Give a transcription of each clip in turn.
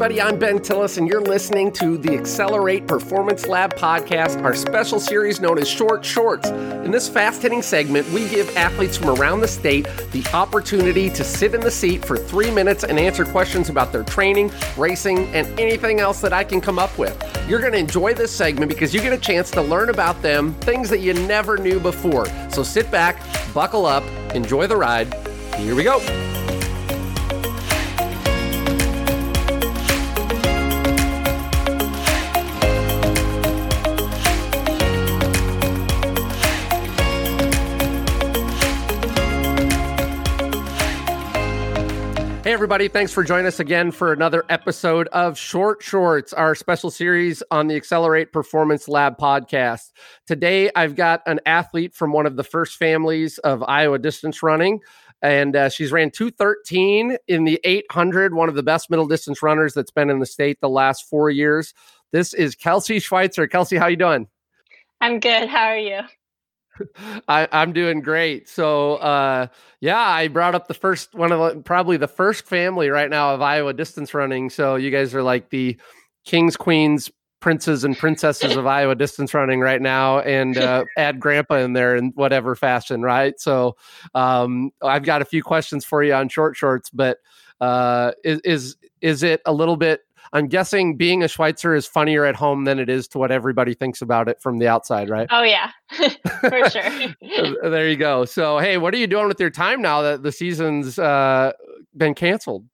everybody. I'm Ben Tillis, and you're listening to the Accelerate Performance Lab podcast, our special series known as Short Shorts. In this fast hitting segment, we give athletes from around the state the opportunity to sit in the seat for three minutes and answer questions about their training, racing, and anything else that I can come up with. You're going to enjoy this segment because you get a chance to learn about them, things that you never knew before. So sit back, buckle up, enjoy the ride. Here we go. Hey, everybody. Thanks for joining us again for another episode of Short Shorts, our special series on the Accelerate Performance Lab podcast. Today, I've got an athlete from one of the first families of Iowa distance running, and uh, she's ran 213 in the 800, one of the best middle distance runners that's been in the state the last four years. This is Kelsey Schweizer. Kelsey, how you doing? I'm good. How are you? I, am doing great. So, uh, yeah, I brought up the first one of the, probably the first family right now of Iowa distance running. So, you guys are like the kings, queens, princes, and princesses of Iowa distance running right now, and uh, add grandpa in there in whatever fashion, right? So, um, I've got a few questions for you on short shorts, but uh, is, is is it a little bit I'm guessing being a Schweizer is funnier at home than it is to what everybody thinks about it from the outside, right? Oh yeah, for sure. there you go. So hey, what are you doing with your time now that the season's uh, been canceled?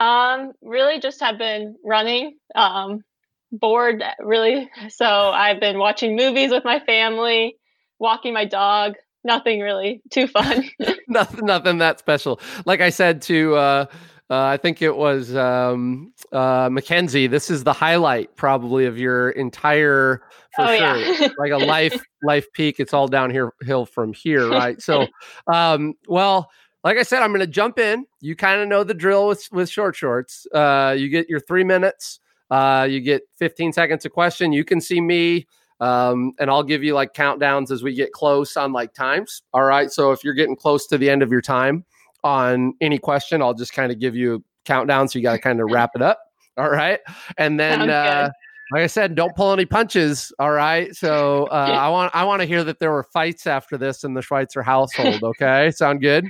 Um, really, just have been running. Um, bored, really. So I've been watching movies with my family, walking my dog. Nothing really too fun. nothing, nothing that special. Like I said to. Uh, uh, I think it was um, uh, Mackenzie. This is the highlight probably of your entire for oh, sure. Yeah. like a life life peak. It's all downhill hill from here, right? So, um, well, like I said, I'm going to jump in. You kind of know the drill with with short shorts. Uh, you get your three minutes. Uh, you get 15 seconds a question. You can see me. Um, and I'll give you like countdowns as we get close on like times. All right. So if you're getting close to the end of your time, on any question, I'll just kind of give you a countdown. So you got to kind of wrap it up. All right. And then, uh, like I said, don't pull any punches. All right. So uh, I want I want to hear that there were fights after this in the Schweizer household. Okay. Sound good?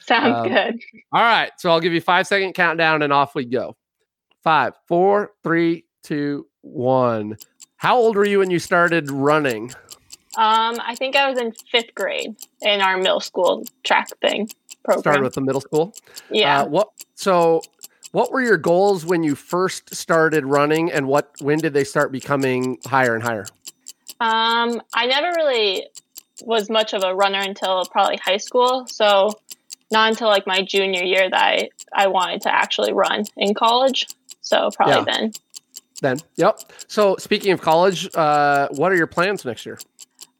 Sounds um, good. All right. So I'll give you five second countdown and off we go. Five, four, three, two, one. How old were you when you started running? Um, I think I was in fifth grade in our middle school track thing program. Started with the middle school. Yeah. Uh, what? So, what were your goals when you first started running, and what? When did they start becoming higher and higher? Um, I never really was much of a runner until probably high school. So, not until like my junior year that I I wanted to actually run in college. So probably yeah. then. Then, yep. So speaking of college, uh, what are your plans next year?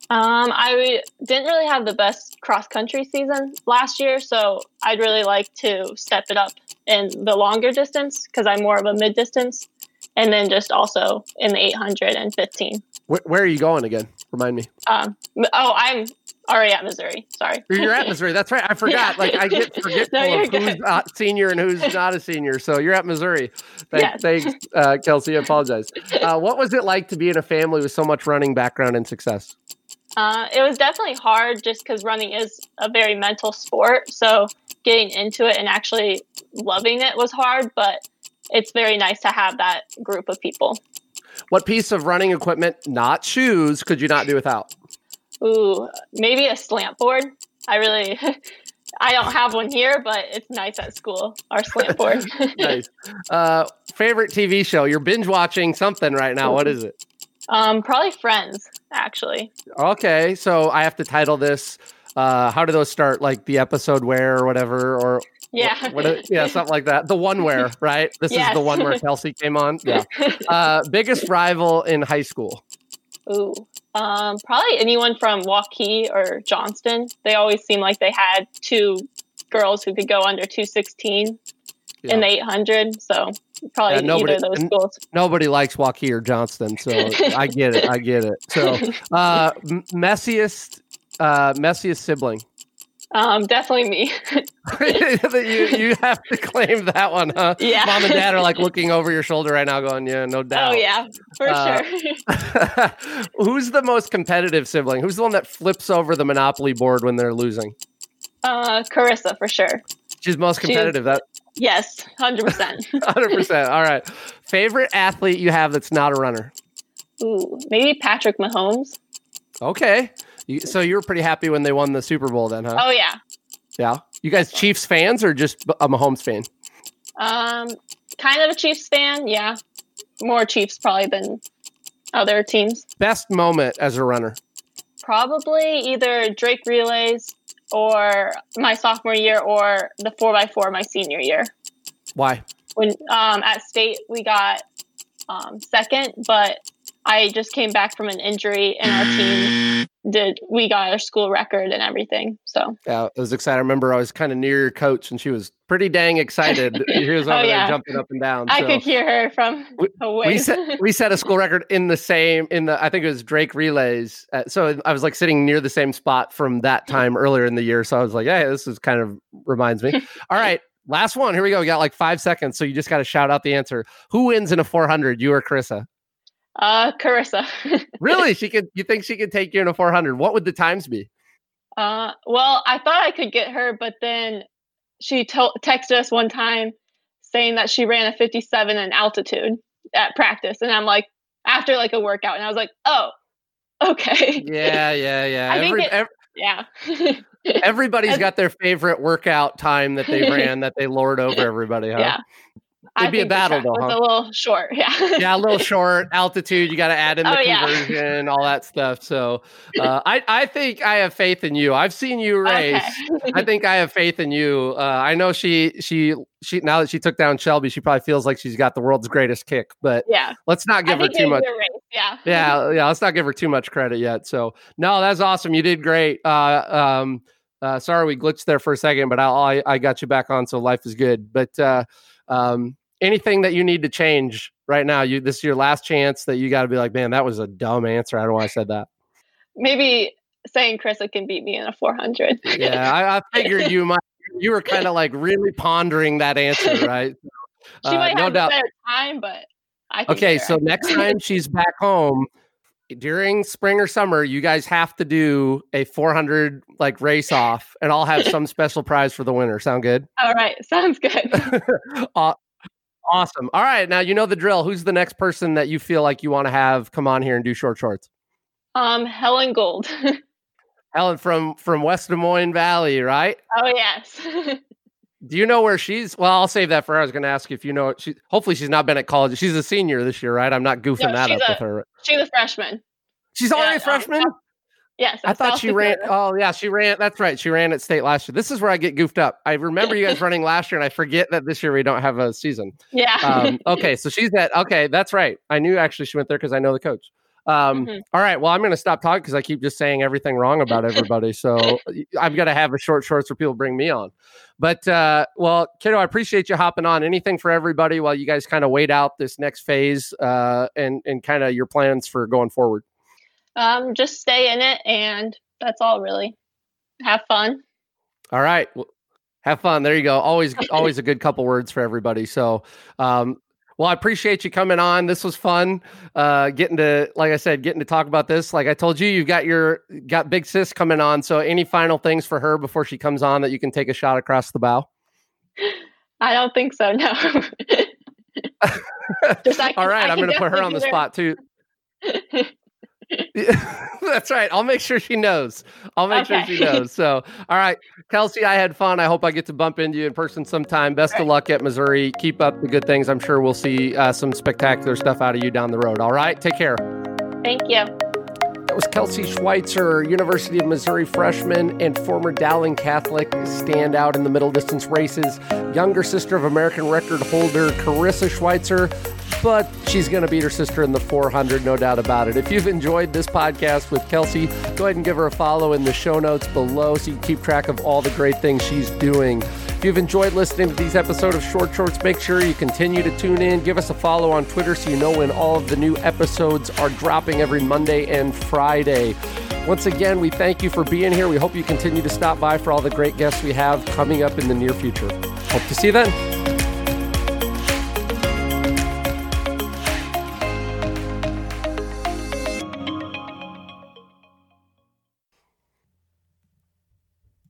Um, I didn't really have the best cross country season last year, so I'd really like to step it up in the longer distance because I'm more of a mid distance, and then just also in the 815. Where, where are you going again? Remind me. Um, oh, I'm already at Missouri. Sorry. You're at Missouri. That's right. I forgot. Yeah. Like I get forgetful no, of who's a senior and who's not a senior. So you're at Missouri. Thanks, yes. thanks uh, Kelsey. I apologize. Uh, what was it like to be in a family with so much running background and success? Uh, it was definitely hard just because running is a very mental sport. So getting into it and actually loving it was hard, but it's very nice to have that group of people. What piece of running equipment, not shoes, could you not do without? Ooh, maybe a slant board. I really, I don't have one here, but it's nice at school. Our slant board. nice. Uh, favorite TV show? You're binge watching something right now. What is it? Um, probably Friends, actually. Okay, so I have to title this. Uh, how do those start? Like the episode where or whatever, or yeah, what, what, yeah, something like that. The one where, right? This yes. is the one where Kelsey came on. Yeah. Uh, biggest rival in high school. Ooh, um, probably anyone from Waukee or Johnston. They always seem like they had two girls who could go under 216 yeah. in the 800. So probably yeah, nobody, either of those schools. Nobody likes Waukee or Johnston, so I get it. I get it. So uh, messiest, uh, messiest sibling. Um, definitely me. you you have to claim that one, huh? Yeah. Mom and dad are like looking over your shoulder right now, going, "Yeah, no doubt." Oh yeah, for uh, sure. who's the most competitive sibling? Who's the one that flips over the Monopoly board when they're losing? Uh, Karissa for sure. She's most competitive. She's, that yes, hundred percent. Hundred percent. All right. Favorite athlete you have that's not a runner? Ooh, maybe Patrick Mahomes. Okay. So you were pretty happy when they won the Super Bowl, then, huh? Oh yeah. Yeah. You guys Chiefs fans or just a Mahomes fan? Um, kind of a Chiefs fan. Yeah, more Chiefs probably than other teams. Best moment as a runner? Probably either Drake relays or my sophomore year or the four x four my senior year. Why? When um, at state we got um, second, but I just came back from an injury and our team did we got our school record and everything. So yeah, it was exciting. I remember I was kind of near your coach and she was pretty dang excited. She was over oh, yeah. there jumping up and down. I could hear her from away. We set we set a school record in the same in the I think it was Drake relays. Uh, so I was like sitting near the same spot from that time earlier in the year. So I was like, yeah, this is kind of reminds me. All right. Last one. Here we go. We got like five seconds. So you just got to shout out the answer. Who wins in a 400? You or Karissa? Uh, Karissa. really? She could? You think she could take you in a 400? What would the times be? Uh, well, I thought I could get her, but then she to- texted us one time saying that she ran a 57 in altitude at practice, and I'm like, after like a workout, and I was like, oh, okay. Yeah, yeah, yeah. I Every, think it, every, yeah. Everybody's got their favorite workout time that they ran that they lord over everybody, huh? Yeah. It'd be a battle though. Huh? A little short, yeah. yeah, a little short altitude. You got to add in the oh, conversion, yeah. all that stuff. So, uh, I I think I have faith in you. I've seen you race. Okay. I think I have faith in you. Uh, I know she she she now that she took down Shelby, she probably feels like she's got the world's greatest kick. But yeah, let's not give her too much. Yeah, yeah, yeah. Let's not give her too much credit yet. So, no, that's awesome. You did great. Uh, um, uh, sorry we glitched there for a second, but I, I, I got you back on, so life is good. But uh, um, anything that you need to change right now? You this is your last chance that you got to be like, man, that was a dumb answer. I don't know why I said that. Maybe saying Karissa can beat me in a 400. yeah, I, I figured you might. You were kind of like really pondering that answer, right? So, she uh, might no have doubt. a better time, but I okay. So next time she's back home during spring or summer, you guys have to do a 400 like race off, and I'll have some special prize for the winner. Sound good? All right, sounds good. uh, Awesome. All right. Now you know the drill. Who's the next person that you feel like you want to have come on here and do short shorts? Um, Helen Gold. Helen from from West Des Moines Valley, right? Oh yes. do you know where she's? Well, I'll save that for her. I was going to ask you if you know. She hopefully she's not been at college. She's a senior this year, right? I'm not goofing no, that up a, with her. She's a freshman. She's already yeah, a freshman. Yes, I thought she ran. Oh, yeah, she ran. That's right. She ran at state last year. This is where I get goofed up. I remember you guys running last year, and I forget that this year we don't have a season. Yeah. Um, okay, so she's at. Okay, that's right. I knew actually she went there because I know the coach. Um, mm-hmm. all right. Well, I'm going to stop talking because I keep just saying everything wrong about everybody. So I'm going to have a short shorts where people bring me on. But uh, well, kiddo, I appreciate you hopping on. Anything for everybody while you guys kind of wait out this next phase uh, and and kind of your plans for going forward. Um, just stay in it and that's all really. Have fun. All right. Well, have fun. There you go. Always, always a good couple words for everybody. So, um, well, I appreciate you coming on. This was fun. Uh, getting to, like I said, getting to talk about this. Like I told you, you've got your got big sis coming on. So, any final things for her before she comes on that you can take a shot across the bow? I don't think so. No. Just, All right, I'm going to put her on the spot too. That's right. I'll make sure she knows. I'll make okay. sure she knows. So, all right, Kelsey, I had fun. I hope I get to bump into you in person sometime. Best of luck at Missouri. Keep up the good things. I'm sure we'll see uh, some spectacular stuff out of you down the road. All right, take care. Thank you. That was Kelsey Schweizer, University of Missouri freshman and former Dowling Catholic standout in the middle distance races. Younger sister of American record holder Karissa Schweizer but she's going to beat her sister in the 400, no doubt about it. If you've enjoyed this podcast with Kelsey, go ahead and give her a follow in the show notes below so you can keep track of all the great things she's doing. If you've enjoyed listening to these episodes of Short Shorts, make sure you continue to tune in. Give us a follow on Twitter so you know when all of the new episodes are dropping every Monday and Friday. Once again, we thank you for being here. We hope you continue to stop by for all the great guests we have coming up in the near future. Hope to see you then.